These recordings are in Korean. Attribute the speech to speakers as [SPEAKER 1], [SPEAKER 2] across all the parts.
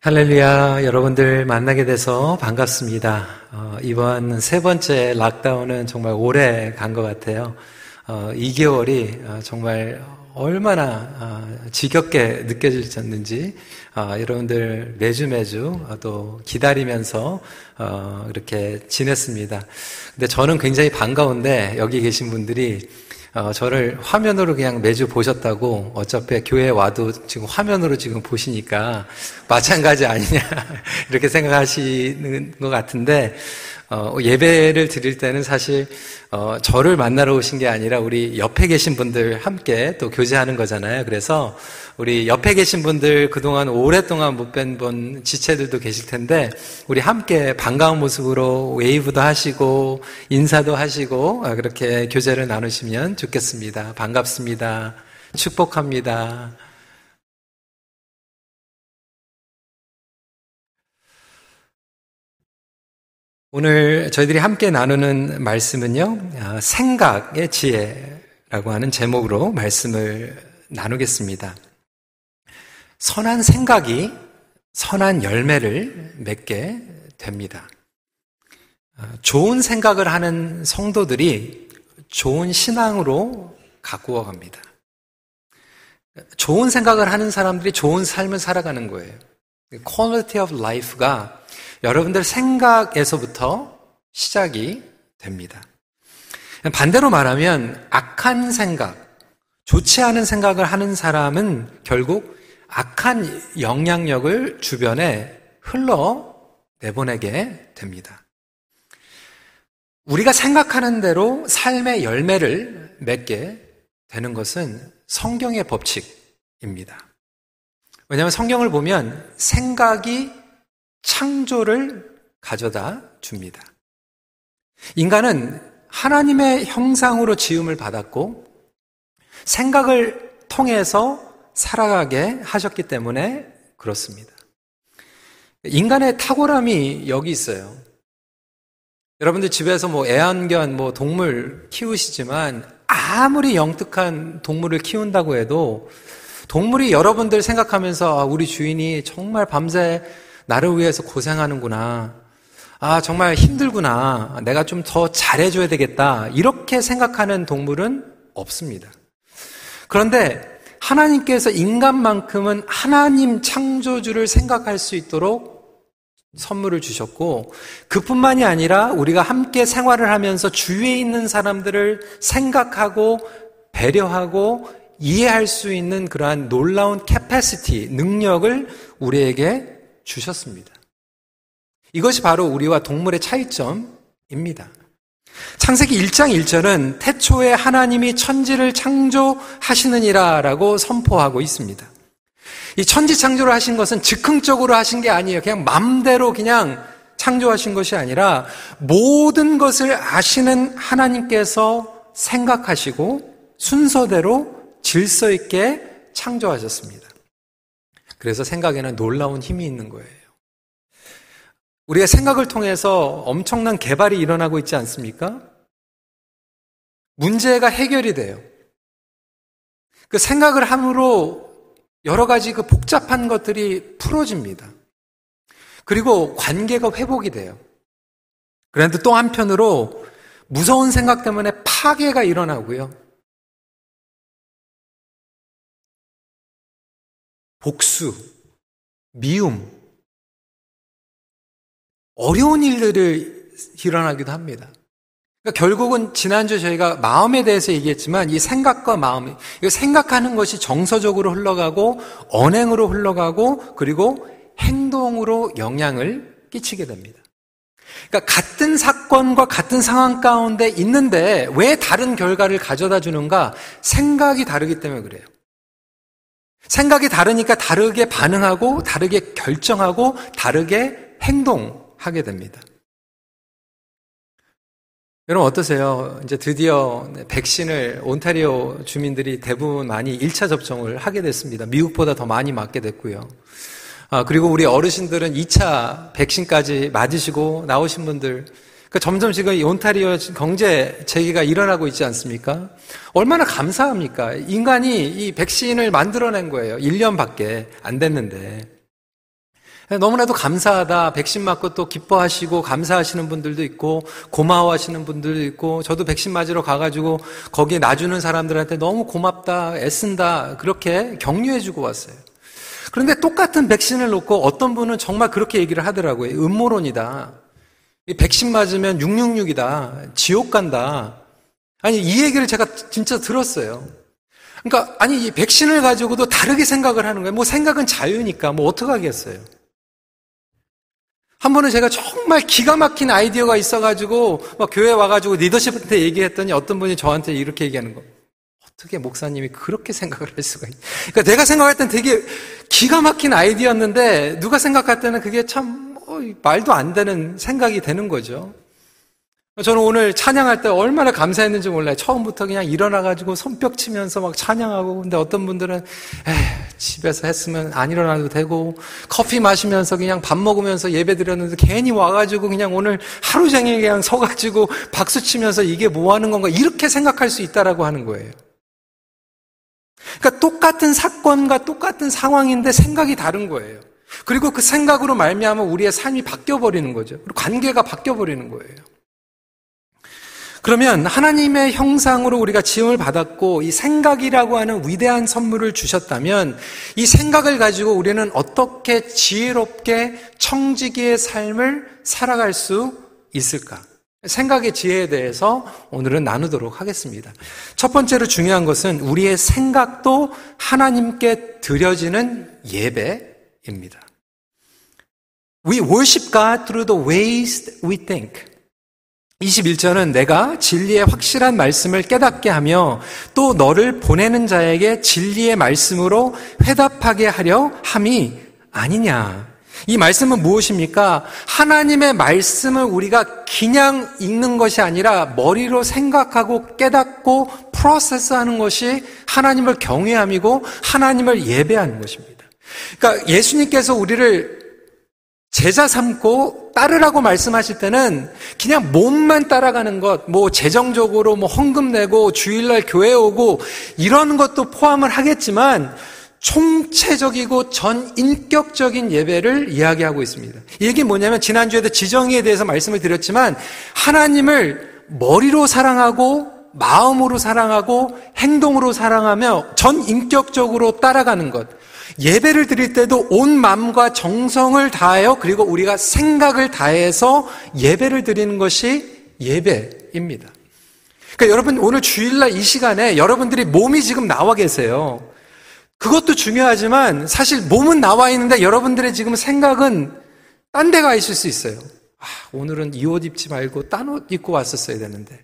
[SPEAKER 1] 할렐루야, 여러분들 만나게 돼서 반갑습니다. 어, 이번 세 번째 락다운은 정말 오래 간 것 같아요. 어, 2개월이 어, 정말 얼마나 어, 지겹게 느껴지셨는지 어, 여러분들 매주 매주 어, 또 기다리면서 이렇게 지냈습니다. 근데 저는 굉장히 반가운데 여기 계신 분들이 어, 저를 화면으로 그냥 매주 보셨다고 어차피 교회에 와도 지금 화면으로 지금 보시니까 마찬가지 아니냐 이렇게 생각하시는 것 같은데 어, 예배를 드릴 때는 사실 어, 저를 만나러 오신 게 아니라 우리 옆에 계신 분들 함께 또 교제하는 거잖아요. 그래서 우리 옆에 계신 분들 그동안 오랫동안 못 뵌 분 지체들도 계실 텐데 우리 함께 반가운 모습으로 웨이브도 하시고 인사도 하시고 아, 그렇게 교제를 나누시면 좋겠습니다. 반갑습니다. 축복합니다. 오늘 저희들이 함께 나누는 말씀은요, 아, 생각의 지혜라고 하는 제목으로 말씀을 나누겠습니다. 선한 생각이 선한 열매를 맺게 됩니다. 아, 좋은 생각을 하는 성도들이 좋은 신앙으로 가꾸어 갑니다. 좋은 생각을 하는 사람들이 좋은 삶을 살아가는 거예요. Quality of life가 여러분들 생각에서부터 시작이 됩니다. 반대로 말하면 악한 생각, 좋지 않은 생각을 하는 사람은 결국 악한 영향력을 주변에 흘러 내보내게 됩니다. 우리가 생각하는 대로 삶의 열매를 맺게 되는 것은 성경의 법칙입니다. 왜냐하면 성경을 보면 생각이 창조를 가져다 줍니다. 인간은 하나님의 형상으로 지음을 받았고 생각을 통해서 살아가게 하셨기 때문에 그렇습니다. 인간의 탁월함이 여기 있어요. 여러분들 집에서 뭐 애완견, 뭐 동물 키우시지만 아무리 영특한 동물을 키운다고 해도 동물이 여러분들 생각하면서 아, 우리 주인이 정말 밤새 나를 위해서 고생하는구나. 아, 정말 힘들구나. 내가 좀 더 잘해줘야 되겠다. 이렇게 생각하는 동물은 없습니다. 그런데 하나님께서 인간만큼은 하나님 창조주를 생각할 수 있도록 선물을 주셨고, 그뿐만이 아니라 우리가 함께 생활을 하면서 주위에 있는 사람들을 생각하고 배려하고 이해할 수 있는 그러한 놀라운 capacity, 능력을 우리에게 주셨습니다. 이것이 바로 우리와 동물의 차이점입니다. 창세기 1장 1절은 태초에 하나님이 천지를 창조하시느니라 라고 선포하고 있습니다. 이 천지 창조를 하신 것은 즉흥적으로 하신 게 아니에요. 그냥 맘대로 그냥 창조하신 것이 아니라 모든 것을 아시는 하나님께서 생각하시고 순서대로 질서 있게 창조하셨습니다. 그래서 생각에는 놀라운 힘이 있는 거예요. 우리가 생각을 통해서 엄청난 개발이 일어나고 있지 않습니까? 문제가 해결이 돼요. 그 생각을 함으로 여러 가지 그 복잡한 것들이 풀어집니다. 그리고 관계가 회복이 돼요. 그런데 또 한편으로 무서운 생각 때문에 파괴가 일어나고요. 복수, 미움, 어려운 일들을 일어나기도 합니다. 그러니까 결국은 지난주 저희가 마음에 대해서 얘기했지만 이 생각과 마음, 이 생각하는 것이 정서적으로 흘러가고 언행으로 흘러가고 그리고 행동으로 영향을 끼치게 됩니다. 그러니까 같은 사건과 같은 상황 가운데 있는데 왜 다른 결과를 가져다 주는가? 생각이 다르기 때문에 그래요. 생각이 다르니까 다르게 반응하고 다르게 결정하고 다르게 행동하게 됩니다. 여러분 어떠세요? 이제 드디어 백신을 온타리오 주민들이 대부분 많이 1차 접종을 하게 됐습니다. 미국보다 더 많이 맞게 됐고요. 아, 그리고 우리 어르신들은 2차 백신까지 맞으시고 나오신 분들 그러니까 점점 지금 이 온타리오 경제 재기가 일어나고 있지 않습니까? 얼마나 감사합니까? 인간이 이 백신을 만들어낸 거예요. 1년밖에 안 됐는데. 너무나도 감사하다. 백신 맞고 또 기뻐하시고 감사하시는 분들도 있고 고마워하시는 분들도 있고 저도 백신 맞으러 가가지고 거기에 놔주는 사람들한테 너무 고맙다, 애쓴다 그렇게 격려해주고 왔어요. 그런데 똑같은 백신을 놓고 어떤 분은 정말 그렇게 얘기를 하더라고요. 음모론이다. 백신 맞으면 666이다. 지옥 간다. 아니 이 얘기를 제가 진짜 들었어요. 그러니까 아니 이 백신을 가지고도 다르게 생각을 하는 거예요. 뭐 생각은 자유니까 뭐 어떡 하겠어요. 한 번은 제가 정말 기가 막힌 아이디어가 있어가지고 막 교회 와가지고 리더십한테 얘기했더니 어떤 분이 저한테 이렇게 얘기하는 거. 어떻게 목사님이 그렇게 생각을 할 수가 있? 그러니까 내가 생각할 땐 되게 기가 막힌 아이디어였는데 누가 생각할 때는 그게 참 뭐 말도 안 되는 생각이 되는 거죠. 저는 오늘 찬양할 때 얼마나 감사했는지 몰라요. 처음부터 그냥 일어나가지고 손뼉 치면서 막 찬양하고. 근데 어떤 분들은, 에 집에서 했으면 안 일어나도 되고, 커피 마시면서 그냥 밥 먹으면서 예배 드렸는데 괜히 와가지고 그냥 오늘 하루 종일 그냥 서가지고 박수 치면서 이게 뭐 하는 건가. 이렇게 생각할 수 있다라고 하는 거예요. 그러니까 똑같은 사건과 똑같은 상황인데 생각이 다른 거예요. 그리고 그 생각으로 말미암아 우리의 삶이 바뀌어 버리는 거죠. 관계가 바뀌어 버리는 거예요. 그러면 하나님의 형상으로 우리가 지음을 받았고 이 생각이라고 하는 위대한 선물을 주셨다면 이 생각을 가지고 우리는 어떻게 지혜롭게 청지기의 삶을 살아갈 수 있을까? 생각의 지혜에 대해서 오늘은 나누도록 하겠습니다. 첫 번째로 중요한 것은 우리의 생각도 하나님께 드려지는 예배 입니다. We worship God through the ways we think. 21절은 내가 진리의 확실한 말씀을 깨닫게 하며 또 너를 보내는 자에게 진리의 말씀으로 회답하게 하려 함이 아니냐. 이 말씀은 무엇입니까? 하나님의 말씀을 우리가 그냥 읽는 것이 아니라 머리로 생각하고 깨닫고 프로세스 하는 것이 하나님을 경외함이고 하나님을 예배하는 것입니다. 그러니까 예수님께서 우리를 제자 삼고 따르라고 말씀하실 때는 그냥 몸만 따라가는 것, 뭐 재정적으로 뭐 헌금 내고 주일날 교회 오고 이런 것도 포함을 하겠지만 총체적이고 전인격적인 예배를 이야기하고 있습니다. 이게 뭐냐면 지난주에도 지정의에 대해서 말씀을 드렸지만 하나님을 머리로 사랑하고 마음으로 사랑하고 행동으로 사랑하며 전인격적으로 따라가는 것. 예배를 드릴 때도 온 마음과 정성을 다하여 그리고 우리가 생각을 다해서 예배를 드리는 것이 예배입니다. 그러니까 여러분 오늘 주일날 이 시간에 여러분들이 몸이 지금 나와 계세요. 그것도 중요하지만 사실 몸은 나와 있는데 여러분들의 지금 생각은 딴 데가 있을 수 있어요. 아, 오늘은 이 옷 입지 말고 딴 옷 입고 왔었어야 되는데.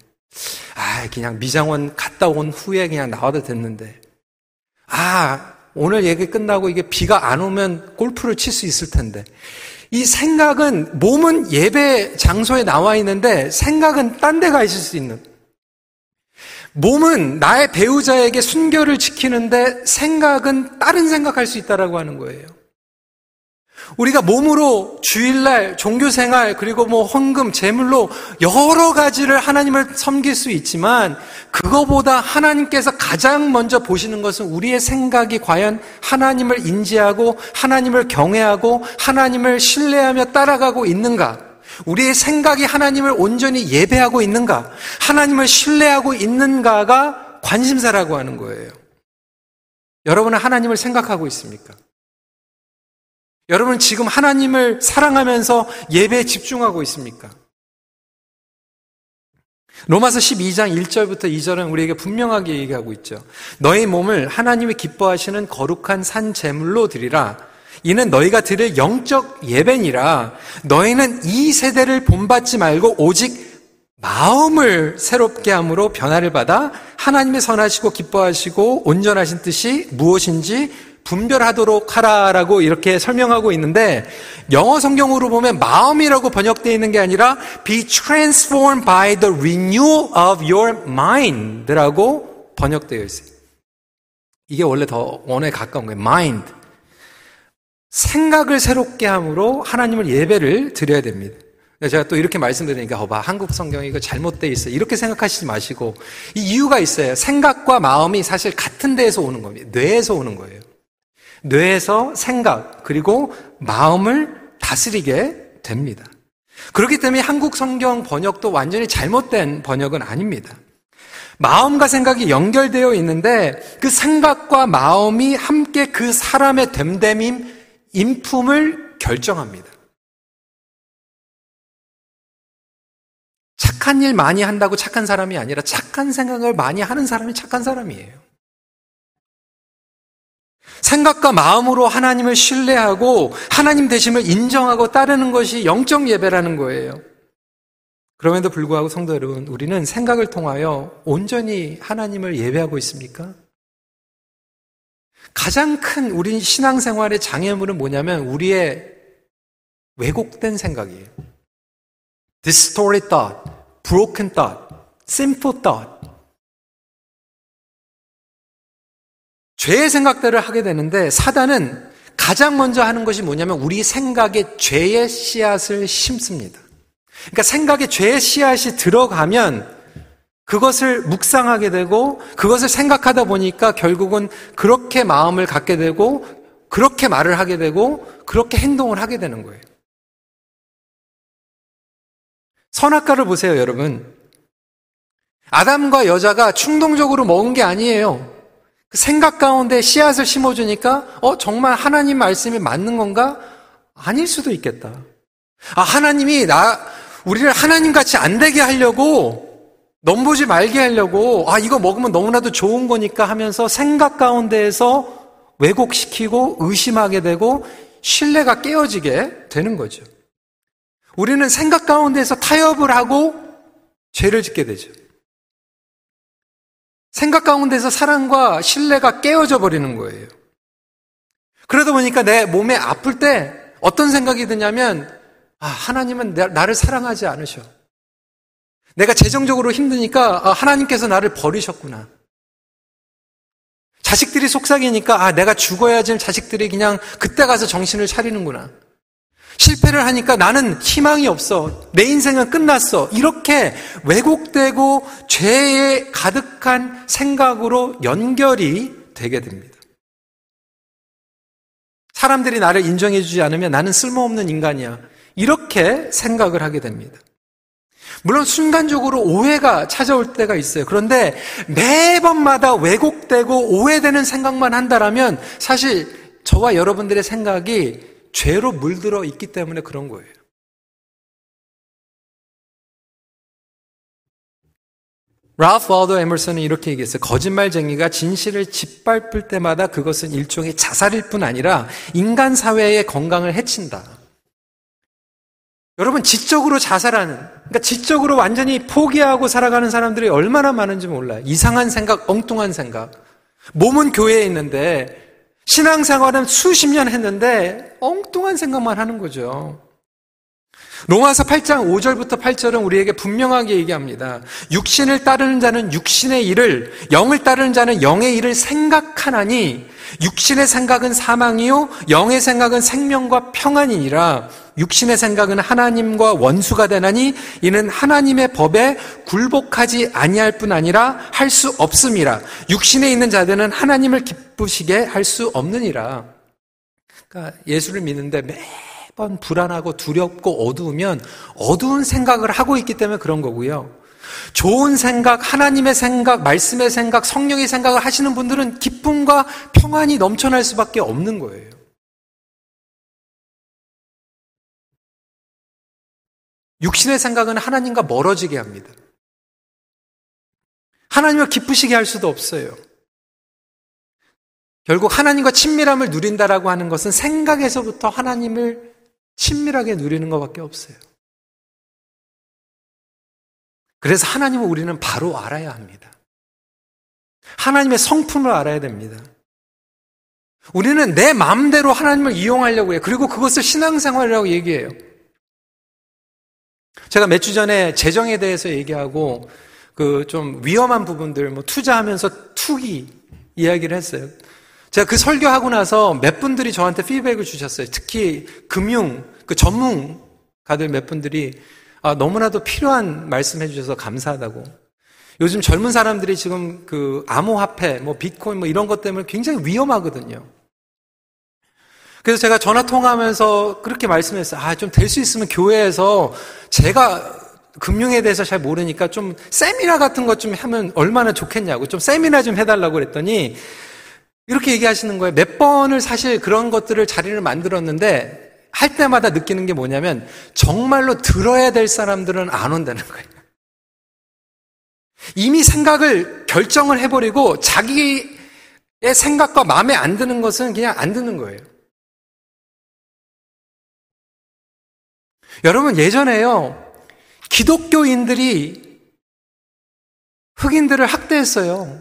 [SPEAKER 1] 아, 그냥 미장원 갔다 온 후에 그냥 나와도 됐는데. 아, 오늘 얘기 끝나고 이게 비가 안 오면 골프를 칠 수 있을 텐데. 이 생각은, 몸은 예배 장소에 나와 있는데 생각은 딴 데 가 있을 수 있는. 몸은 나의 배우자에게 순결을 지키는데 생각은 다른 생각할 수 있다라고 하는 거예요. 우리가 몸으로 주일날 종교생활 그리고 뭐 헌금 제물로 여러 가지를 하나님을 섬길 수 있지만 그거보다 하나님께서 가장 먼저 보시는 것은 우리의 생각이 과연 하나님을 인지하고 하나님을 경외하고 하나님을 신뢰하며 따라가고 있는가? 우리의 생각이 하나님을 온전히 예배하고 있는가? 하나님을 신뢰하고 있는가가 관심사라고 하는 거예요. 여러분은 하나님을 생각하고 있습니까? 여러분 지금 하나님을 사랑하면서 예배에 집중하고 있습니까? 로마서 12장 1절부터 2절은 우리에게 분명하게 얘기하고 있죠. 너희 몸을 하나님이 기뻐하시는 거룩한 산 제물로 드리라. 이는 너희가 드릴 영적 예배니라. 너희는 이 세대를 본받지 말고 오직 마음을 새롭게 함으로 변화를 받아 하나님의 선하시고 기뻐하시고 온전하신 뜻이 무엇인지 분별하도록 하라라고 이렇게 설명하고 있는데 영어 성경으로 보면 마음이라고 번역되어 있는 게 아니라 be transformed by the renewal of your mind라고 번역되어 있어요. 이게 원래 더 원어에 가까운 거예요. mind. 생각을 새롭게 함으로 하나님을 예배를 드려야 됩니다. 제가 또 이렇게 말씀드리니까, 어봐, 한국 성경이 이거 잘못되어 있어요. 이렇게 생각하시지 마시고, 이 이유가 있어요. 생각과 마음이 사실 같은 데에서 오는 겁니다. 뇌에서 오는 거예요. 뇌에서 생각, 그리고 마음을 다스리게 됩니다. 그렇기 때문에 한국 성경 번역도 완전히 잘못된 번역은 아닙니다. 마음과 생각이 연결되어 있는데 그 생각과 마음이 함께 그 사람의 됨됨임, 인품을 결정합니다. 착한 일 많이 한다고 착한 사람이 아니라 착한 생각을 많이 하는 사람이 착한 사람이에요. 생각과 마음으로 하나님을 신뢰하고 하나님 되심을 인정하고 따르는 것이 영적 예배라는 거예요. 그럼에도 불구하고 성도 여러분, 우리는 생각을 통하여 온전히 하나님을 예배하고 있습니까? 가장 큰 우리 신앙생활의 장애물은 뭐냐면 우리의 왜곡된 생각이에요. distorted thought, broken thought, simple thought. 죄의 생각들을 하게 되는데 사단은 가장 먼저 하는 것이 뭐냐면 우리 생각에 죄의 씨앗을 심습니다. 그러니까 생각에 죄의 씨앗이 들어가면 그것을 묵상하게 되고 그것을 생각하다 보니까 결국은 그렇게 마음을 갖게 되고 그렇게 말을 하게 되고 그렇게 행동을 하게 되는 거예요. 선악과를 보세요, 여러분. 아담과 여자가 충동적으로 먹은 게 아니에요. 그 생각 가운데 씨앗을 심어주니까, 어, 정말 하나님 말씀이 맞는 건가? 아닐 수도 있겠다. 아, 하나님이 나, 우리를 하나님 같이 안 되게 하려고, 넘보지 말게 하려고, 아, 이거 먹으면 너무나도 좋은 거니까 하면서 생각 가운데에서 왜곡시키고 의심하게 되고 신뢰가 깨어지게 되는 거죠. 우리는 생각 가운데서 타협을 하고 죄를 짓게 되죠. 생각 가운데서 사랑과 신뢰가 깨어져 버리는 거예요. 그러다 보니까 내 몸에 아플 때 어떤 생각이 드냐면, 아, 하나님은 나를 사랑하지 않으셔. 내가 재정적으로 힘드니까, 아, 하나님께서 나를 버리셨구나. 자식들이 속삭이니까, 아, 내가 죽어야지 자식들이 그냥 그때 가서 정신을 차리는구나. 실패를 하니까 나는 희망이 없어. 내 인생은 끝났어. 이렇게 왜곡되고 죄에 가득한 생각으로 연결이 되게 됩니다. 사람들이 나를 인정해주지 않으면 나는 쓸모없는 인간이야. 이렇게 생각을 하게 됩니다. 물론 순간적으로 오해가 찾아올 때가 있어요. 그런데 매번마다 왜곡되고 오해되는 생각만 한다라면 사실 저와 여러분들의 생각이 죄로 물들어 있기 때문에 그런 거예요. 라프 워더 에머슨은 이렇게 얘기했어요. 거짓말쟁이가 진실을 짓밟을 때마다 그것은 일종의 자살일 뿐 아니라 인간 사회의 건강을 해친다. 여러분, 지적으로 자살하는, 그러니까 지적으로 완전히 포기하고 살아가는 사람들이 얼마나 많은지 몰라요. 이상한 생각, 엉뚱한 생각. 몸은 교회에 있는데 신앙생활은 수십 년 했는데 엉뚱한 생각만 하는 거죠. 로마서 8장 5절부터 8절은 우리에게 분명하게 얘기합니다. 육신을 따르는 자는 육신의 일을, 영을 따르는 자는 영의 일을 생각하나니 육신의 생각은 사망이요 영의 생각은 생명과 평안이니라. 육신의 생각은 하나님과 원수가 되나니 이는 하나님의 법에 굴복하지 아니할 뿐 아니라 할 수 없음이라. 육신에 있는 자들은 하나님을 기쁘시게 할 수 없느니라. 그러니까 예수를 믿는데 매번 불안하고 두렵고 어두우면 어두운 생각을 하고 있기 때문에 그런 거고요. 좋은 생각, 하나님의 생각, 말씀의 생각, 성령의 생각을 하시는 분들은 기쁨과 평안이 넘쳐날 수밖에 없는 거예요. 육신의 생각은 하나님과 멀어지게 합니다. 하나님을 기쁘시게 할 수도 없어요. 결국 하나님과 친밀함을 누린다라고 하는 것은 생각에서부터 하나님을 친밀하게 누리는 것밖에 없어요. 그래서 하나님을 우리는 바로 알아야 합니다. 하나님의 성품을 알아야 됩니다. 우리는 내 마음대로 하나님을 이용하려고 해요. 그리고 그것을 신앙생활이라고 얘기해요. 제가 몇 주 전에 재정에 대해서 얘기하고 그 좀 위험한 부분들 뭐 투자하면서 투기 이야기를 했어요. 제가 그 설교하고 나서 몇 분들이 저한테 피드백을 주셨어요. 특히 금융 그 전문가들 몇 분들이 아, 너무나도 필요한 말씀 해 주셔서 감사하다고. 요즘 젊은 사람들이 지금 그 암호화폐, 뭐 비트코인 뭐 이런 것 때문에 굉장히 위험하거든요. 그래서 제가 전화 통화하면서 그렇게 말씀했어요. 아, 좀 될 수 있으면 교회에서 제가 금융에 대해서 잘 모르니까 좀 세미나 같은 것 좀 하면 얼마나 좋겠냐고 좀 세미나 좀 해달라고 그랬더니 이렇게 얘기하시는 거예요. 몇 번을 사실 그런 것들을 자리를 만들었는데 할 때마다 느끼는 게 뭐냐면 정말로 들어야 될 사람들은 안 온다는 거예요. 이미 생각을 결정을 해버리고 자기의 생각과 마음에 안 드는 것은 그냥 안 듣는 거예요. 여러분 예전에요. 기독교인들이 흑인들을 학대했어요.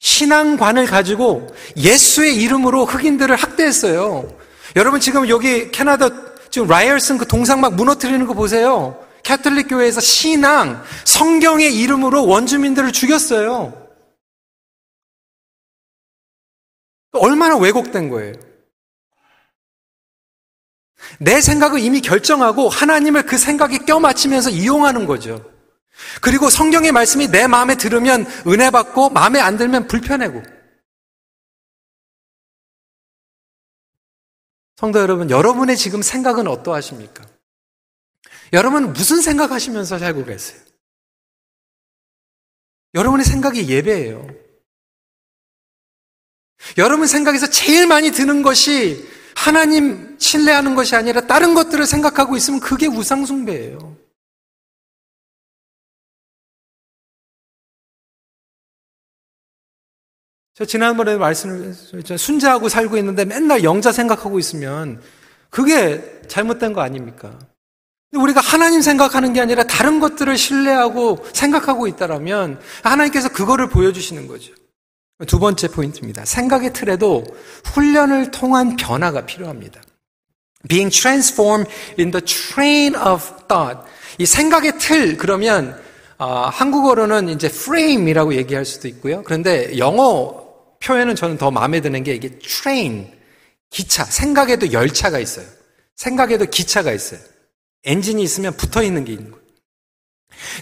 [SPEAKER 1] 신앙관을 가지고 예수의 이름으로 흑인들을 학대했어요. 여러분 지금 여기 캐나다 지금 라이얼슨 그 동상 막 무너뜨리는 거 보세요. 캐톨릭 교회에서 신앙, 성경의 이름으로 원주민들을 죽였어요. 얼마나 왜곡된 거예요. 내 생각을 이미 결정하고 하나님을 그 생각에 껴맞추면서 이용하는 거죠. 그리고 성경의 말씀이 내 마음에 들으면 은혜 받고 마음에 안 들면 불편하고. 성도 여러분, 여러분의 지금 생각은 어떠하십니까? 여러분 무슨 생각하시면서 살고 계세요? 여러분의 생각이 예배예요. 여러분 생각에서 제일 많이 드는 것이 하나님 신뢰하는 것이 아니라 다른 것들을 생각하고 있으면 그게 우상숭배예요. 저 지난번에 말씀을 순자하고 살고 있는데 맨날 영자 생각하고 있으면 그게 잘못된 거 아닙니까? 우리가 하나님 생각하는 게 아니라 다른 것들을 신뢰하고 생각하고 있다라면 하나님께서 그거를 보여주시는 거죠. 두 번째 포인트입니다. 생각의 틀에도 훈련을 통한 변화가 필요합니다. Being transformed in the train of thought. 이 생각의 틀, 그러면, 어, 한국어로는 이제 frame이라고 얘기할 수도 있고요. 그런데 영어 표현은 저는 더 마음에 드는 게 이게 train, 기차, 생각에도 열차가 있어요. 생각에도 기차가 있어요. 엔진이 있으면 붙어 있는 게 있는 거예요.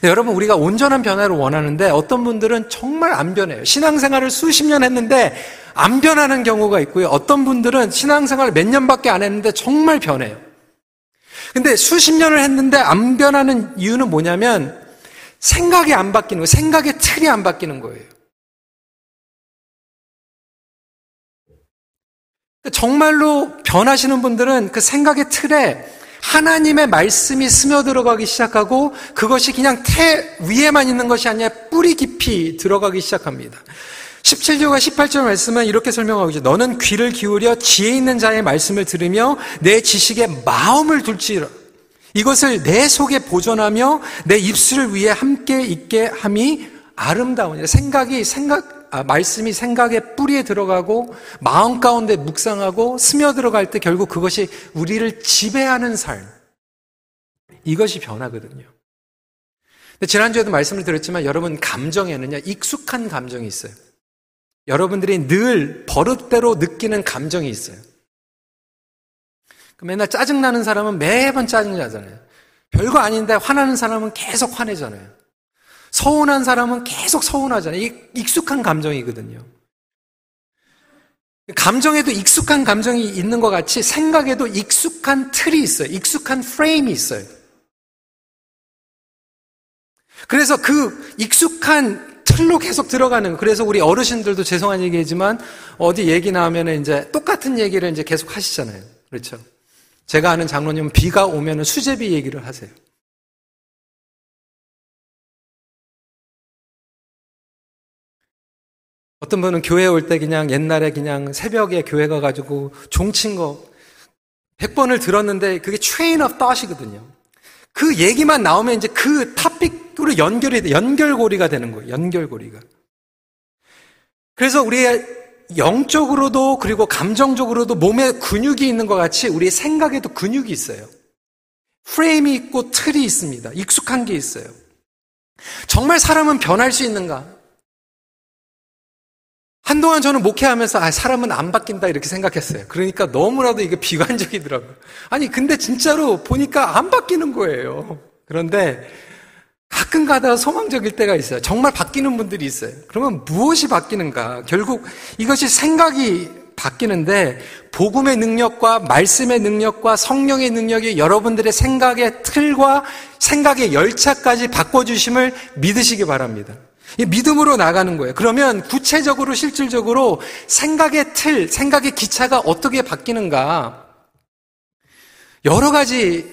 [SPEAKER 1] 네, 여러분, 우리가 온전한 변화를 원하는데 어떤 분들은 정말 안 변해요. 신앙생활을 수십 년 했는데 안 변하는 경우가 있고요. 어떤 분들은 신앙생활을 몇 년밖에 안 했는데 정말 변해요. 근데 수십 년을 했는데 안 변하는 이유는 뭐냐면 생각이 안 바뀌는 거예요. 생각의 틀이 안 바뀌는 거예요. 정말로 변하시는 분들은 그 생각의 틀에 하나님의 말씀이 스며들어가기 시작하고 그것이 그냥 태 위에만 있는 것이 아니라 뿌리 깊이 들어가기 시작합니다. 17절과 18절 말씀은 이렇게 설명하고 있죠. 너는 귀를 기울여 지혜 있는 자의 말씀을 들으며 내 지식에 마음을 둘지라. 이것을 내 속에 보존하며 내 입술을 위해 함께 있게 함이 아름다우니라. 생각이 생각 아, 말씀이 생각의 뿌리에 들어가고 마음 가운데 묵상하고 스며들어갈 때 결국 그것이 우리를 지배하는 삶. 이것이 변하거든요. 지난주에도 말씀을 드렸지만 여러분 감정에는요, 익숙한 감정이 있어요. 여러분들이 늘 버릇대로 느끼는 감정이 있어요. 맨날 짜증나는 사람은 매번 짜증나잖아요. 별거 아닌데 화나는 사람은 계속 화내잖아요. 서운한 사람은 계속 서운하잖아요. 익숙한 감정이거든요. 감정에도 익숙한 감정이 있는 것 같이 생각에도 익숙한 틀이 있어요. 익숙한 프레임이 있어요. 그래서 그 익숙한 틀로 계속 들어가는 거. 그래서 우리 어르신들도 죄송한 얘기지만 어디 얘기 나오면 이제 똑같은 얘기를 이제 계속 하시잖아요. 그렇죠. 제가 아는 장로님은 비가 오면 수제비 얘기를 하세요. 어떤 분은 교회 올 때 그냥 옛날에 그냥 새벽에 교회 가가지고 종친 거 100번을 들었는데 그게 train of thought이거든요. 그 얘기만 나오면 이제 그 토픽으로 연결이 돼, 연결고리가 되는 거예요. 연결고리가. 그래서 우리의 영적으로도 그리고 감정적으로도 몸에 근육이 있는 것 같이 우리의 생각에도 근육이 있어요. 프레임이 있고 틀이 있습니다. 익숙한 게 있어요. 정말 사람은 변할 수 있는가? 한동안 저는 목회하면서 아, 사람은 안 바뀐다 이렇게 생각했어요. 그러니까 너무나도 이게 비관적이더라고요. 아니, 근데 진짜로 보니까 안 바뀌는 거예요. 그런데 가끔 가다가 소망적일 때가 있어요. 정말 바뀌는 분들이 있어요. 그러면 무엇이 바뀌는가? 결국 이것이 생각이 바뀌는데 복음의 능력과 말씀의 능력과 성령의 능력이 여러분들의 생각의 틀과 생각의 열차까지 바꿔주심을 믿으시기 바랍니다. 믿음으로 나가는 거예요. 그러면 구체적으로 실질적으로 생각의 틀, 생각의 기차가 어떻게 바뀌는가 여러 가지로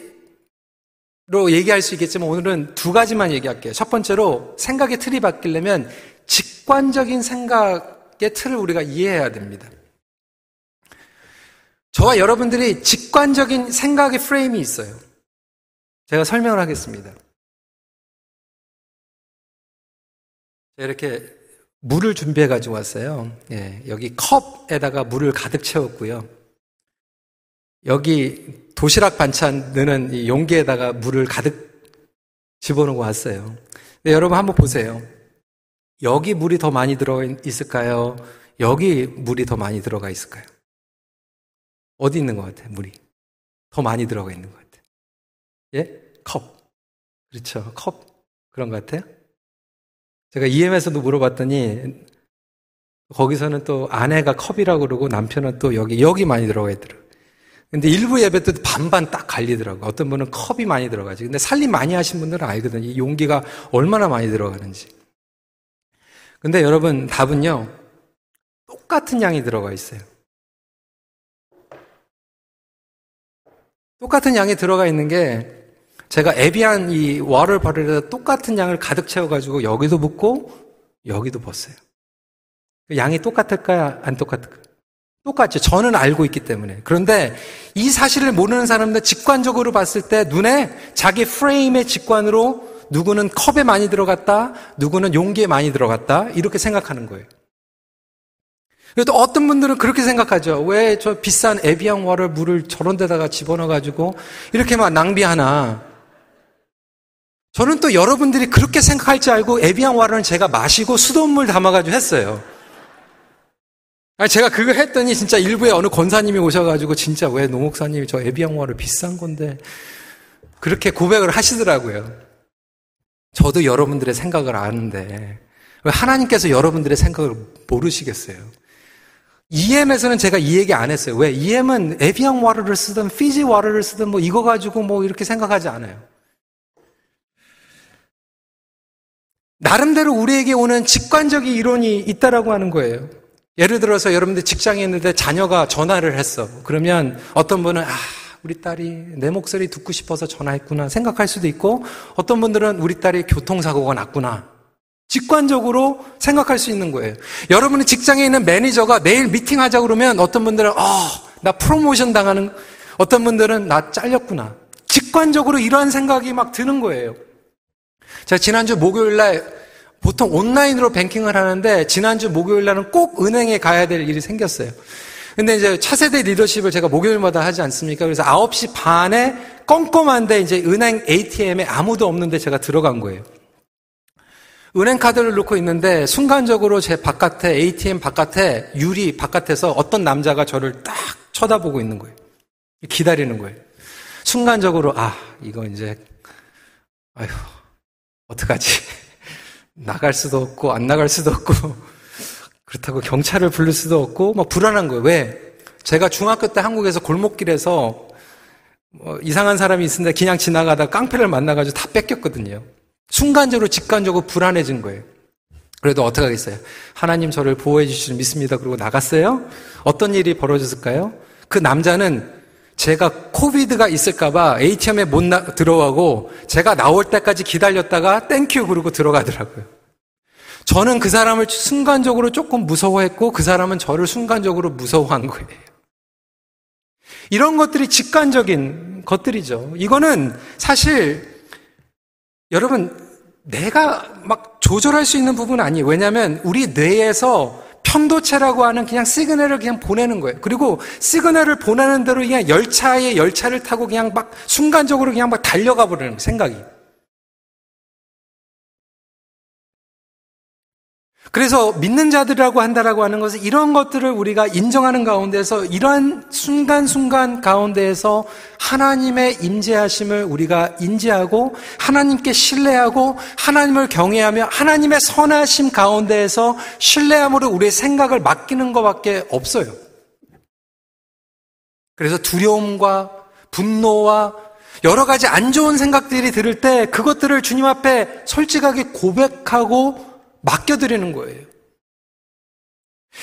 [SPEAKER 1] 얘기할 수 있겠지만 오늘은 두 가지만 얘기할게요. 첫 번째로 생각의 틀이 바뀌려면 직관적인 생각의 틀을 우리가 이해해야 됩니다. 저와 여러분들이 직관적인 생각의 프레임이 있어요. 제가 설명을 하겠습니다. 이렇게 물을 준비해 가지고 왔어요. 예, 여기 컵에다가 물을 가득 채웠고요. 여기 도시락 반찬 넣는 용기에다가 물을 가득 집어넣고 왔어요. 여러분 한번 보세요. 여기 물이 더 많이 들어가 있을까요? 여기 물이 더 많이 들어가 있을까요? 어디 있는 것 같아요, 물이? 더 많이 들어가 있는 것 같아요. 예? 컵. 그렇죠. 컵. 그런 것 같아요? 제가 EM에서도 물어봤더니, 거기서는 또 아내가 컵이라고 그러고 남편은 또 여기, 여기 많이 들어가 있더라고요. 근데 일부 예배 때 반반 딱 갈리더라고요. 어떤 분은 컵이 많이 들어가지. 근데 살림 많이 하신 분들은 알거든요. 이 용기가 얼마나 많이 들어가는지. 근데 여러분, 답은요, 똑같은 양이 들어가 있어요. 똑같은 양이 들어가 있는 게 제가 에비안 이 와를 바르려다 똑같은 양을 가득 채워가지고 여기도 붓고 여기도 벗어요. 양이 똑같을까요? 안 똑같을까요? 똑같죠. 저는 알고 있기 때문에. 그런데 이 사실을 모르는 사람들 직관적으로 봤을 때 눈에 자기 프레임의 직관으로 누구는 컵에 많이 들어갔다, 누구는 용기에 많이 들어갔다, 이렇게 생각하는 거예요. 그래도 어떤 분들은 그렇게 생각하죠. 왜 저 비싼 에비앙 와를 물을 저런 데다가 집어넣어가지고 이렇게 막 낭비하나. 저는 또 여러분들이 그렇게 생각할 줄 알고 에비앙 와를 제가 마시고 수돗물 담아가지고 했어요. 제가 그거 했더니 진짜 일부에 어느 권사님이 오셔가지고 진짜 왜 노목사님이 저 에비앙 와를 비싼 건데 그렇게 고백을 하시더라고요. 저도 여러분들의 생각을 아는데 하나님께서 여러분들의 생각을 모르시겠어요. EM에서는 제가 이 얘기 안 했어요. 왜? EM은 에비앙 와르를 쓰든 피지 와르를 쓰든 뭐 이거 가지고 뭐 이렇게 생각하지 않아요. 나름대로 우리에게 오는 직관적인 이론이 있다라고 하는 거예요. 예를 들어서 여러분들 직장에 있는데 자녀가 전화를 했어. 그러면 어떤 분은 아, 우리 딸이 내 목소리 듣고 싶어서 전화했구나 생각할 수도 있고 어떤 분들은 우리 딸이 교통사고가 났구나 직관적으로 생각할 수 있는 거예요. 여러분이 직장에 있는 매니저가 내일 미팅하자 그러면 어떤 분들은 어, 나 프로모션 당하는 어떤 분들은 나 잘렸구나. 직관적으로 이러한 생각이 막 드는 거예요. 제가 지난주 목요일 날 보통 온라인으로 뱅킹을 하는데 지난주 목요일 날은 꼭 은행에 가야 될 일이 생겼어요. 근데 이제 차세대 리더십을 제가 목요일마다 하지 않습니까? 그래서 9시 반에 껌껌한데 이제 은행 ATM에 아무도 없는데 제가 들어간 거예요. 은행 카드를 놓고 있는데 순간적으로 제 바깥에 ATM 바깥에 유리 바깥에서 어떤 남자가 저를 딱 쳐다보고 있는 거예요. 기다리는 거예요. 순간적으로 아 이거 이제 아휴 어떡하지 나갈 수도 없고 안 나갈 수도 없고 그렇다고 경찰을 부를 수도 없고 막 불안한 거예요. 왜? 제가 중학교 때 한국에서 골목길에서 뭐 이상한 사람이 있는데 그냥 지나가다 깡패를 만나가지고 다 뺏겼거든요. 순간적으로 직관적으로 불안해진 거예요. 그래도 어떻게 하겠어요? 하나님 저를 보호해 주시는 믿습니다. 그러고 나갔어요? 어떤 일이 벌어졌을까요? 그 남자는 제가 COVID가 있을까봐 ATM에 못 나, 들어가고 제가 나올 때까지 기다렸다가 thank you 그러고 들어가더라고요. 저는 그 사람을 순간적으로 조금 무서워했고 그 사람은 저를 순간적으로 무서워한 거예요. 이런 것들이 직관적인 것들이죠. 이거는 사실 여러분, 내가 막 조절할 수 있는 부분은 아니에요. 왜냐하면 우리 뇌에서 편도체라고 하는 그냥 시그널을 그냥 보내는 거예요. 그리고 시그널을 보내는 대로 그냥 열차에 열차를 타고 그냥 막 순간적으로 그냥 막 달려가 버리는 생각이. 그래서 믿는 자들이라고 한다라고 하는 것은 이런 것들을 우리가 인정하는 가운데서 이러한 순간순간 가운데에서 하나님의 임재하심을 우리가 인지하고 하나님께 신뢰하고 하나님을 경외하며 하나님의 선하심 가운데에서 신뢰함으로 우리의 생각을 맡기는 것밖에 없어요. 그래서 두려움과 분노와 여러 가지 안 좋은 생각들이 들을 때 그것들을 주님 앞에 솔직하게 고백하고 맡겨드리는 거예요.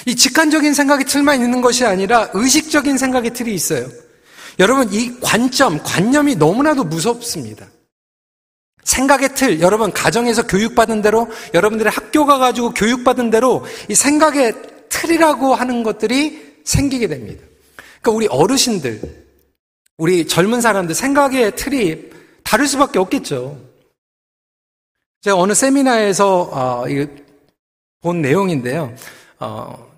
[SPEAKER 1] 이 직관적인 생각이 틀만 있는 것이 아니라 의식적인 생각의 틀이 있어요. 여러분, 이 관점, 관념이 너무나도 무섭습니다. 생각의 틀, 여러분, 가정에서 교육받은 대로, 여러분들의 학교 가가지고 교육받은 대로 이 생각의 틀이라고 하는 것들이 생기게 됩니다. 그러니까 우리 어르신들, 우리 젊은 사람들 생각의 틀이 다를 수밖에 없겠죠. 제가 어느 세미나에서 어, 본 내용인데요. 어,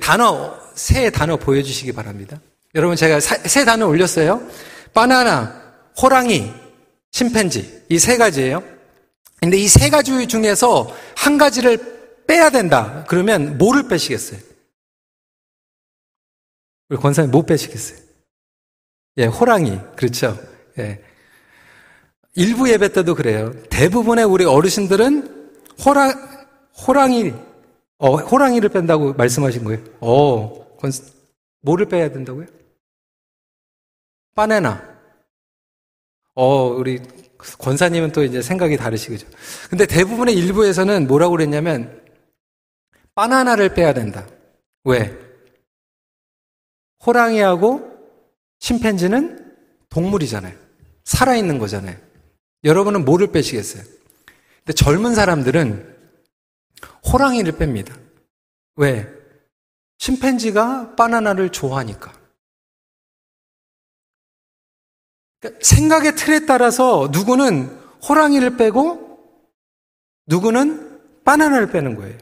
[SPEAKER 1] 단어 세 단어 보여주시기 바랍니다. 여러분 제가 세 단어 올렸어요. 바나나, 호랑이, 심팬지 이 세 가지예요. 근데 이 세 가지 중에서 한 가지를 빼야 된다. 그러면 뭐를 빼시겠어요? 우리 권사님 못 빼시겠어요? 예, 호랑이. 그렇죠. 예. 일부 예배 때도 그래요. 대부분의 우리 어르신들은 호랑, 호랑이, 어, 호랑이를 뺀다고 말씀하신 거예요. 어, 권, 뭐를 빼야 된다고요? 바나나. 어, 우리 권사님은 또 이제 생각이 다르시죠. 근데 대부분의 일부에서는 뭐라고 그랬냐면, 바나나를 빼야 된다. 왜? 호랑이하고 심팬지는 동물이잖아요. 살아있는 거잖아요. 여러분은 뭐를 빼시겠어요? 근데 젊은 사람들은 호랑이를 뺍니다. 왜? 심팬지가 바나나를 좋아하니까. 그러니까 생각의 틀에 따라서 누구는 호랑이를 빼고 누구는 바나나를 빼는 거예요.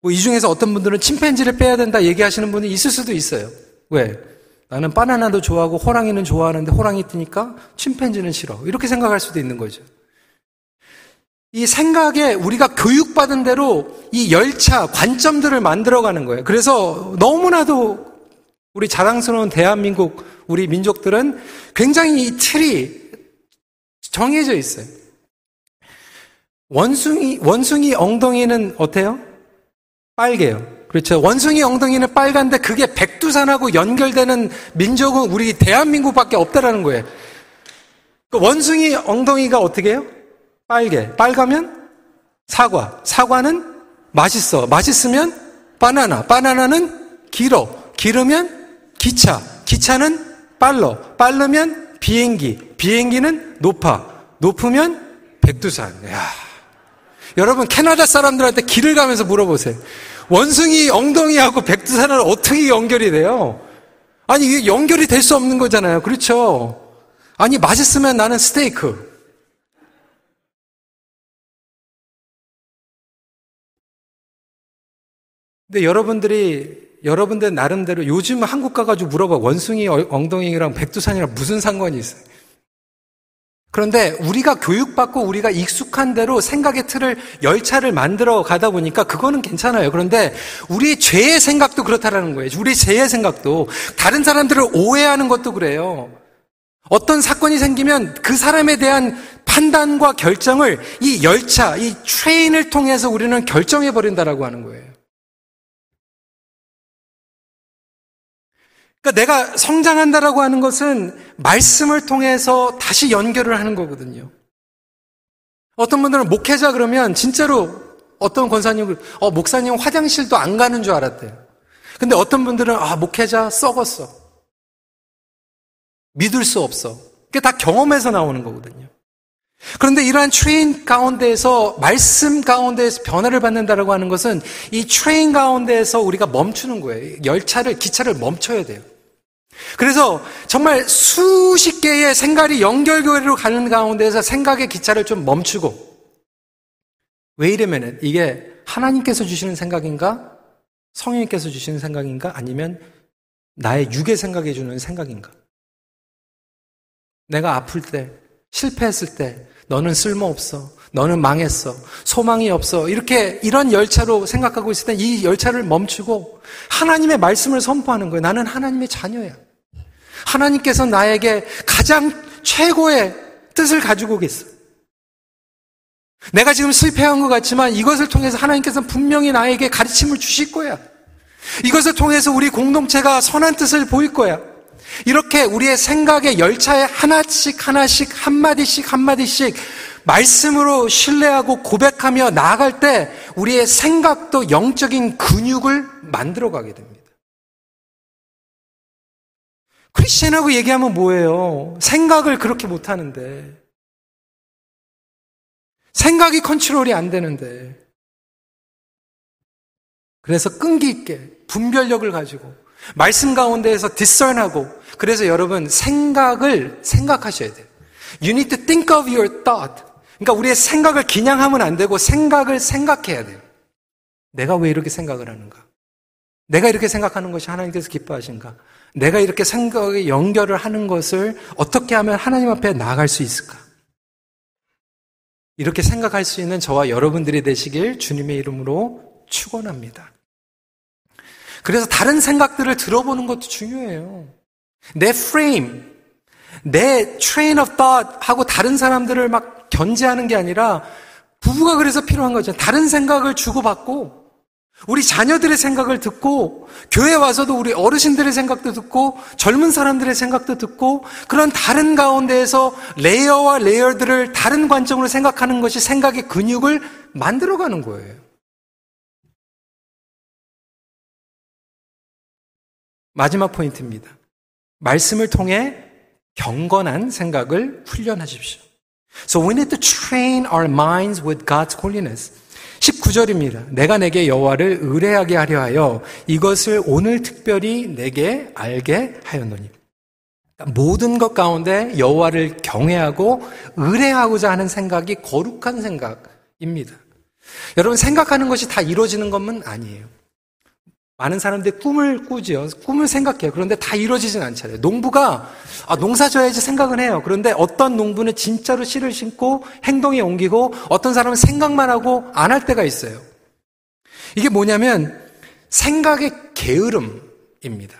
[SPEAKER 1] 뭐 이 중에서 어떤 분들은 침팬지를 빼야 된다 얘기하시는 분이 있을 수도 있어요. 왜? 나는 바나나도 좋아하고 호랑이는 좋아하는데 호랑이 뜨니까 침팬지는 싫어. 이렇게 생각할 수도 있는 거죠. 이 생각에 우리가 교육받은 대로 이 열차, 관점들을 만들어가는 거예요. 그래서 너무나도 우리 자랑스러운 대한민국, 우리 민족들은 굉장히 이 틀이 정해져 있어요. 원숭이, 원숭이 엉덩이는 어때요? 빨개요. 그렇죠. 원숭이 엉덩이는 빨간데 그게 백두산하고 연결되는 민족은 우리 대한민국밖에 없다라는 거예요. 그 원숭이 엉덩이가 어떻게 해요? 빨개. 빨가면 사과. 사과는 맛있어. 맛있으면 바나나. 바나나는 길어. 길으면 기차. 기차는 빨러. 빨르면 비행기. 비행기는 높아. 높으면 백두산. 야. 여러분 캐나다 사람들한테 길을 가면서 물어보세요. 원숭이 엉덩이하고 백두산을 어떻게 연결이 돼요? 아니 이게 연결이 될 수 없는 거잖아요. 그렇죠? 아니 맛있으면 나는 스테이크. 근데 여러분들이 여러분들 나름대로 요즘 한국 가가지고 물어봐 원숭이 엉덩이랑 백두산이랑 무슨 상관이 있어요? 그런데 우리가 교육받고 우리가 익숙한 대로 생각의 틀을 열차를 만들어 가다 보니까 그거는 괜찮아요. 그런데 우리 죄의 생각도 그렇다라는 거예요. 우리 죄의 생각도 다른 사람들을 오해하는 것도 그래요. 어떤 사건이 생기면 그 사람에 대한 판단과 결정을 이 열차, 이 트레인을 통해서 우리는 결정해 버린다라고 하는 거예요. 그러니까 내가 성장한다라고 하는 것은 말씀을 통해서 다시 연결을 하는 거거든요. 어떤 분들은 목회자 그러면 진짜로 어떤 권사님, 어, 목사님 화장실도 안 가는 줄 알았대요. 근데 어떤 분들은, 아, 목회자 썩었어. 믿을 수 없어. 그게 다 경험에서 나오는 거거든요. 그런데 이러한 train 가운데에서, 말씀 가운데에서 변화를 받는다라고 하는 것은 이 train 가운데에서 우리가 멈추는 거예요. 열차를, 기차를 멈춰야 돼요. 그래서 정말 수십 개의 생각이 연결고리로 가는 가운데서 생각의 기차를 좀 멈추고 왜냐면은 이게 하나님께서 주시는 생각인가? 성령님께서 주시는 생각인가? 아니면 나의 육의 생각해 주는 생각인가? 내가 아플 때, 실패했을 때, 너는 쓸모없어. 너는 망했어. 소망이 없어. 이렇게 이런 열차로 생각하고 있을 때 이 열차를 멈추고 하나님의 말씀을 선포하는 거예요. 나는 하나님의 자녀야. 하나님께서 나에게 가장 최고의 뜻을 가지고 계세요. 내가 지금 실패한 것 같지만 이것을 통해서 하나님께서 분명히 나에게 가르침을 주실 거야. 이것을 통해서 우리 공동체가 선한 뜻을 보일 거야. 이렇게 우리의 생각의 열차에 하나씩 하나씩 한마디씩 한마디씩 말씀으로 신뢰하고 고백하며 나아갈 때 우리의 생각도 영적인 근육을 만들어 가게 됩니다. 크리스천하고 얘기하면 뭐예요? 생각을 그렇게 못 하는데. 생각이 컨트롤이 안 되는데. 그래서 끈기 있게 분별력을 가지고 말씀 가운데에서 디설하고 그래서 여러분 생각을 생각하셔야 돼요. You need to think of your thought. 그러니까 우리의 생각을 기냥하면 안 되고 생각을 생각해야 돼요. 내가 왜 이렇게 생각을 하는가? 내가 이렇게 생각하는 것이 하나님께서 기뻐하신가? 내가 이렇게 생각에 연결을 하는 것을 어떻게 하면 하나님 앞에 나아갈 수 있을까? 이렇게 생각할 수 있는 저와 여러분들이 되시길 주님의 이름으로 축원합니다. 그래서 다른 생각들을 들어보는 것도 중요해요. 내 프레임, 내 train of thought 하고 다른 사람들을 막 견제하는 게 아니라 부부가 그래서 필요한 거죠. 다른 생각을 주고받고 우리 자녀들의 생각을 듣고 교회 와서도 우리 어르신들의 생각도 듣고 젊은 사람들의 생각도 듣고 그런 다른 가운데에서 레이어와 레이어들을 다른 관점으로 생각하는 것이 생각의 근육을 만들어가는 거예요. 마지막 포인트입니다. 말씀을 통해 경건한 생각을 훈련하십시오. So we need to train our minds with God's holiness. 19절입니다. 내가 내게 여호와를 의뢰하게 하려 하여 이것을 오늘 특별히 내게 알게 하였노니. 그러니까 모든 것 가운데 여호와를 경외하고 의뢰하고자 하는 생각이 거룩한 생각입니다. 여러분 생각하는 것이 다 이루어지는 것은 아니에요. 많은 사람들이 꿈을 꾸지요. 꿈을 생각해요. 그런데 다 이루어지진 않잖아요. 농부가 아, 농사 져야지 생각은 해요. 그런데 어떤 농부는 진짜로 씨를 심고 행동에 옮기고 어떤 사람은 생각만 하고 안 할 때가 있어요. 이게 뭐냐면 생각의 게으름입니다.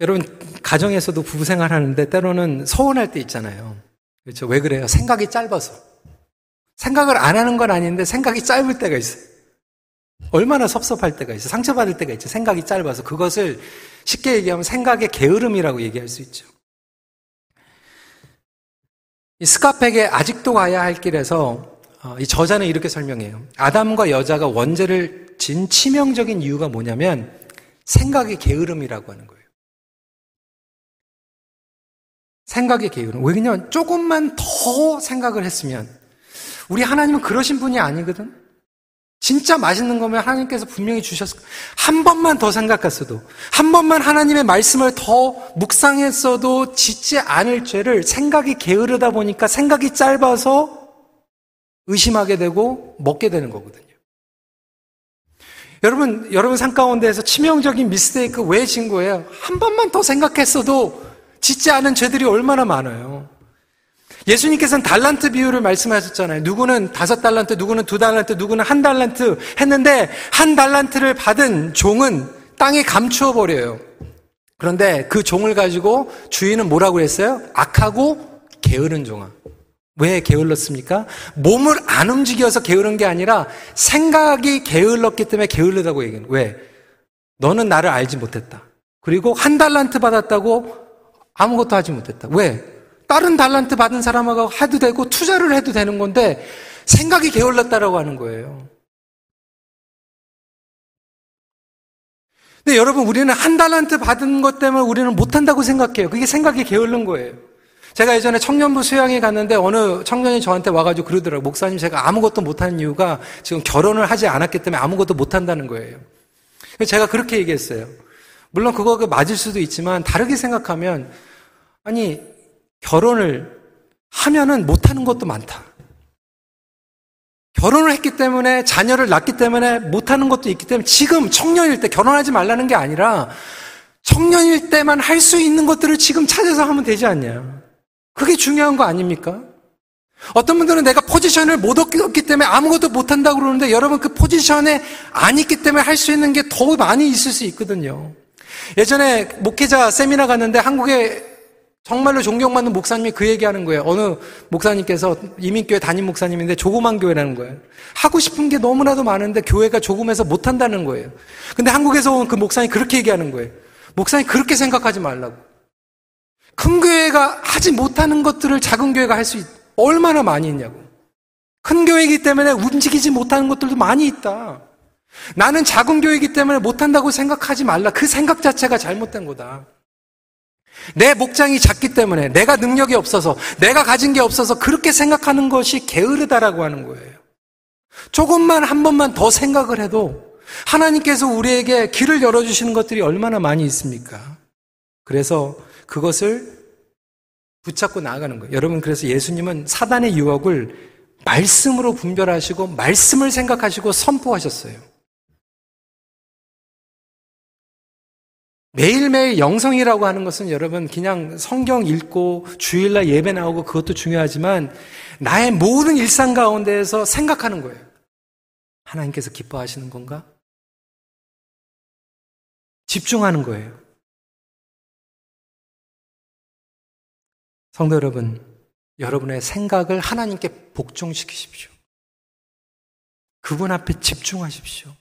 [SPEAKER 1] 여러분 가정에서도 부부 생활하는데 때로는 서운할 때 있잖아요. 그렇죠? 왜 그래요? 생각이 짧아서. 생각을 안 하는 건 아닌데 생각이 짧을 때가 있어요. 얼마나 섭섭할 때가 있어요. 상처받을 때가 있죠. 생각이 짧아서. 그것을 쉽게 얘기하면 생각의 게으름이라고 얘기할 수 있죠. 이 스카펙의 아직도 가야 할 길에서 어, 이 저자는 이렇게 설명해요. 아담과 여자가 원죄를 진 치명적인 이유가 뭐냐면 생각의 게으름이라고 하는 거예요. 생각의 게으름. 왜냐면 조금만 더 생각을 했으면 우리 하나님은 그러신 분이 아니거든. 진짜 맛있는 거면 하나님께서 분명히 주셨을. 한 번만 더 생각했어도, 한 번만 하나님의 말씀을 더 묵상했어도 짓지 않을 죄를 생각이 게으르다 보니까 생각이 짧아서 의심하게 되고 먹게 되는 거거든요. 여러분, 여러분 삶 가운데에서 치명적인 미스테이크 왜 진 거예요? 한 번만 더 생각했어도 짓지 않은 죄들이 얼마나 많아요. 예수님께서는 달란트 비유를 말씀하셨잖아요. 누구는 다섯 달란트, 누구는 두 달란트, 누구는 한 달란트 했는데 한 달란트를 받은 종은 땅에 감추어 버려요. 그런데 그 종을 가지고 주인은 뭐라고 했어요? 악하고 게으른 종아. 왜 게을렀습니까? 몸을 안 움직여서 게으른 게 아니라 생각이 게을렀기 때문에 게을르다고 얘기해요. 왜? 너는 나를 알지 못했다. 그리고 한 달란트 받았다고 아무것도 하지 못했다. 왜? 다른 달란트 받은 사람하고 해도 되고 투자를 해도 되는 건데 생각이 게을렀다라고 하는 거예요. 근데 여러분 우리는 한 달란트 받은 것 때문에 우리는 못한다고 생각해요. 그게 생각이 게을른 거예요. 제가 예전에 청년부 수양에 갔는데 어느 청년이 저한테 와가지고 그러더라고요. 목사님 제가 아무것도 못하는 이유가 지금 결혼을 하지 않았기 때문에 아무것도 못한다는 거예요. 제가 그렇게 얘기했어요. 물론 그거 맞을 수도 있지만 다르게 생각하면 아니 결혼을 하면은 못하는 것도 많다. 결혼을 했기 때문에 자녀를 낳기 때문에 못하는 것도 있기 때문에 지금 청년일 때 결혼하지 말라는 게 아니라 청년일 때만 할 수 있는 것들을 지금 찾아서 하면 되지 않냐. 그게 중요한 거 아닙니까? 어떤 분들은 내가 포지션을 못 얻기 때문에 아무것도 못한다고 그러는데 여러분 그 포지션에 안 있기 때문에 할 수 있는 게 더 많이 있을 수 있거든요. 예전에 목회자 세미나 갔는데 한국에 정말로 존경받는 목사님이 그 얘기하는 거예요. 어느 목사님께서 이민교회 담임 목사님인데 조그만 교회라는 거예요. 하고 싶은 게 너무나도 많은데 교회가 조금해서 못한다는 거예요. 근데 한국에서 온 그 목사님이 그렇게 얘기하는 거예요. 목사님 그렇게 생각하지 말라고. 큰 교회가 하지 못하는 것들을 작은 교회가 할수 있, 얼마나 많이 있냐고. 큰 교회이기 때문에 움직이지 못하는 것들도 많이 있다. 나는 작은 교회이기 때문에 못한다고 생각하지 말라. 그 생각 자체가 잘못된 거다. 내 목장이 작기 때문에 내가 능력이 없어서 내가 가진 게 없어서 그렇게 생각하는 것이 게으르다라고 하는 거예요. 조금만 한 번만 더 생각을 해도 하나님께서 우리에게 길을 열어주시는 것들이 얼마나 많이 있습니까? 그래서 그것을 붙잡고 나아가는 거예요. 여러분, 그래서 예수님은 사단의 유혹을 말씀으로 분별하시고, 말씀을 생각하시고 선포하셨어요. 매일매일 영성이라고 하는 것은 여러분 그냥 성경 읽고 주일날 예배 나오고 그것도 중요하지만 나의 모든 일상 가운데에서 생각하는 거예요. 하나님께서 기뻐하시는 건가? 집중하는 거예요. 성도 여러분, 여러분의 생각을 하나님께 복종시키십시오. 그분 앞에 집중하십시오.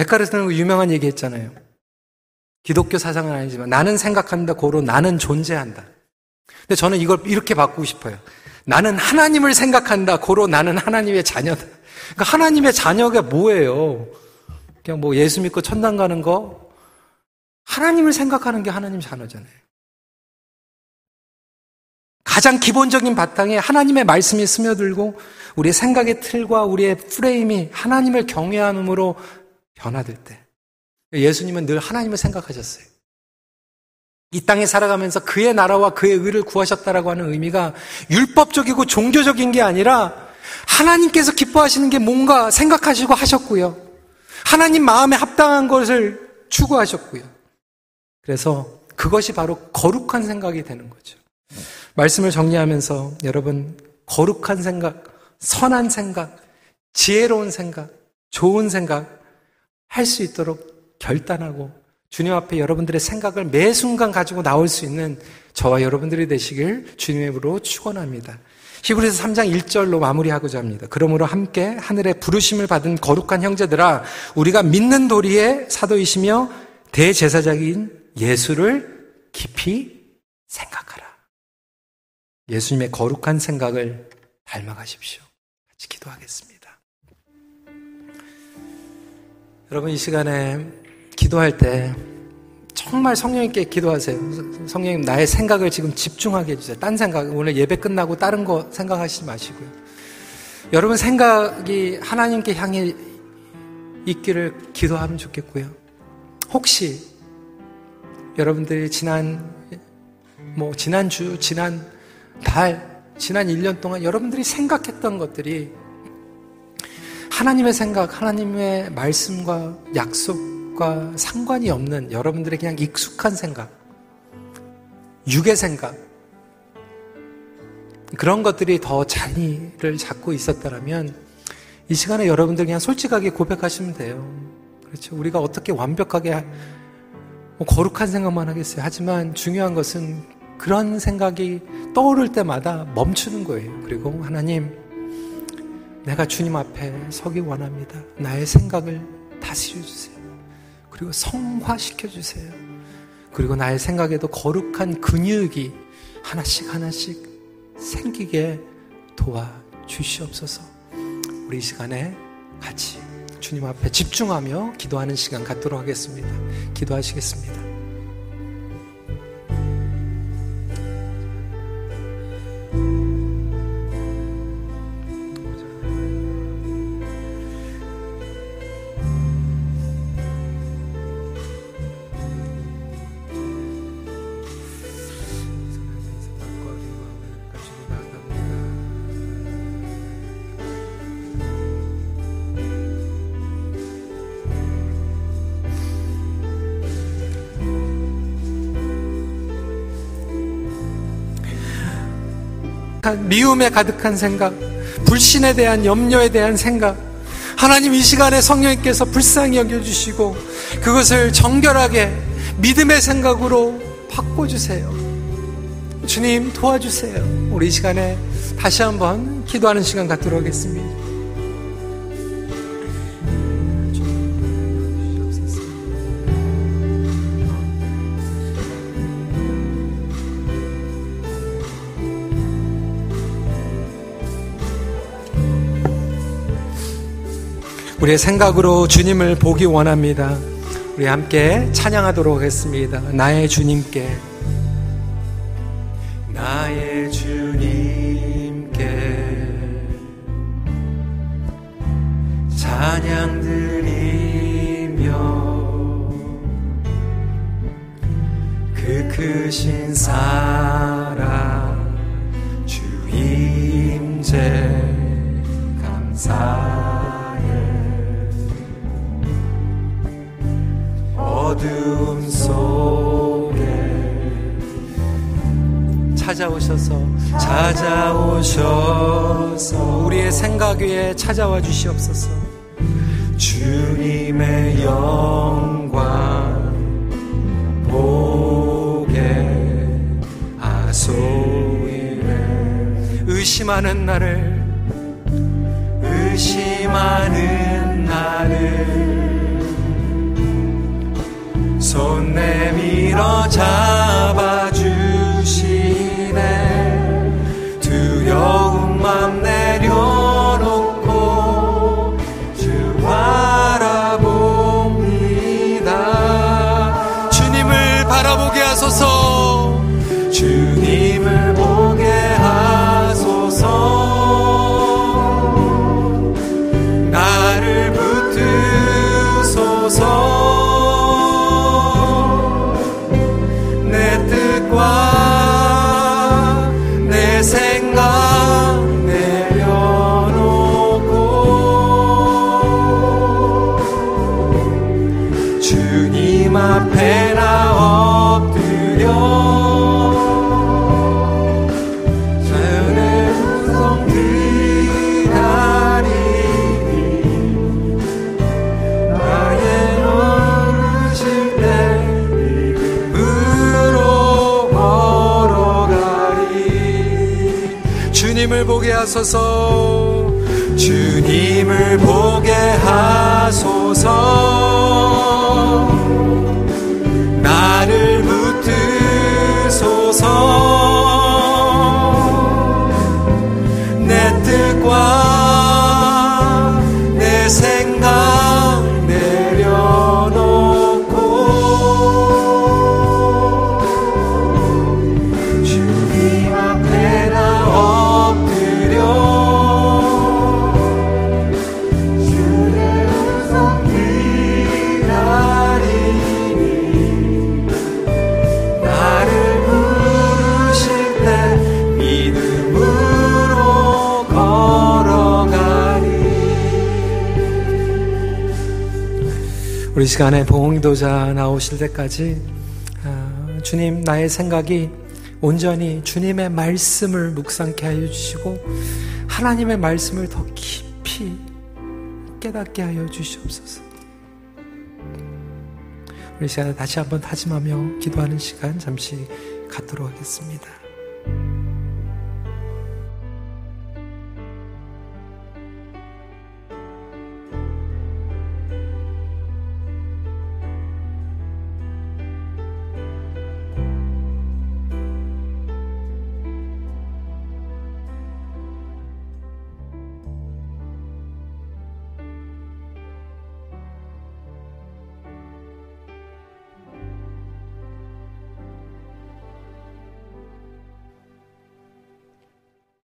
[SPEAKER 1] 데카르트는 유명한 얘기 했잖아요. 기독교 사상은 아니지만 나는 생각한다, 고로 나는 존재한다. 근데 저는 이걸 이렇게 바꾸고 싶어요. 나는 하나님을 생각한다, 고로 나는 하나님의 자녀다. 그러니까 하나님의 자녀가 뭐예요? 그냥 뭐 예수 믿고 천당 가는 거? 하나님을 생각하는 게 하나님 자녀잖아요. 가장 기본적인 바탕에 하나님의 말씀이 스며들고 우리의 생각의 틀과 우리의 프레임이 하나님을 경외함으로 변화될 때 예수님은 늘 하나님을 생각하셨어요. 이 땅에 살아가면서 그의 나라와 그의 의를 구하셨다라고 하는 의미가 율법적이고 종교적인 게 아니라 하나님께서 기뻐하시는 게 뭔가 생각하시고 하셨고요. 하나님 마음에 합당한 것을 추구하셨고요. 그래서 그것이 바로 거룩한 생각이 되는 거죠. 말씀을 정리하면서 여러분 거룩한 생각, 선한 생각, 지혜로운 생각, 좋은 생각 할 수 있도록 결단하고 주님 앞에 여러분들의 생각을 매 순간 가지고 나올 수 있는 저와 여러분들이 되시길 주님으로 축원합니다. 히브리서 3장 1절로 마무리하고자 합니다. 그러므로 함께 하늘의 부르심을 받은 거룩한 형제들아 우리가 믿는 도리의 사도이시며 대제사장인 예수를 깊이 생각하라. 예수님의 거룩한 생각을 닮아가십시오. 같이 기도하겠습니다. 여러분 이 시간에 기도할 때 정말 성령님께 기도하세요. 성령님 나의 생각을 지금 집중하게 해주세요. 딴 생각 오늘 예배 끝나고 다른 거 생각하시지 마시고요. 여러분 생각이 하나님께 향해 있기를 기도하면 좋겠고요. 혹시 여러분들이 지난 뭐 지난 주 지난 달, 지난 1년 동안 여러분들이 생각했던 것들이 하나님의 생각, 하나님의 말씀과 약속과 상관이 없는 여러분들의 그냥 익숙한 생각, 육의 생각, 그런 것들이 더 자리를 잡고 있었다면 이 시간에 여러분들 그냥 솔직하게 고백하시면 돼요. 그렇죠. 우리가 어떻게 완벽하게 뭐 거룩한 생각만 하겠어요. 하지만 중요한 것은 그런 생각이 떠오를 때마다 멈추는 거예요. 그리고 하나님, 내가 주님 앞에 서기 원합니다. 나의 생각을 다스려 주세요. 그리고 성화시켜 주세요. 그리고 나의 생각에도 거룩한 근육이 하나씩 하나씩 생기게 도와 주시옵소서. 우리 이 시간에 같이 주님 앞에 집중하며 기도하는 시간 갖도록 하겠습니다. 기도하시겠습니다. 미움에 가득한 생각, 불신에 대한 염려에 대한 생각, 하나님 이 시간에 성령님께서 불쌍히 여겨주시고 그것을 정결하게 믿음의 생각으로 바꿔주세요. 주님 도와주세요. 우리 이 시간에 다시 한번 기도하는 시간 갖도록 하겠습니다. 우리의 생각으로 주님을 보기 원합니다. 우리 함께 찬양하도록 하겠습니다. 나의 주님께. 생각 위에 찾아와 주시옵소서. 주님의 영광 보게 하소이래 의심하는 나를 의심하는 나를. 손 내밀어 잡 하소서. 주님을 보게 하소서 시간에 봉도자 나오실 때까지 아, 주님 나의 생각이 온전히 주님의 말씀을 묵상케 하여 주시고 하나님의 말씀을 더 깊이 깨닫게 하여 주시옵소서. 우리 시간에 다시 한번 다짐하며 기도하는 시간 잠시 갖도록 하겠습니다.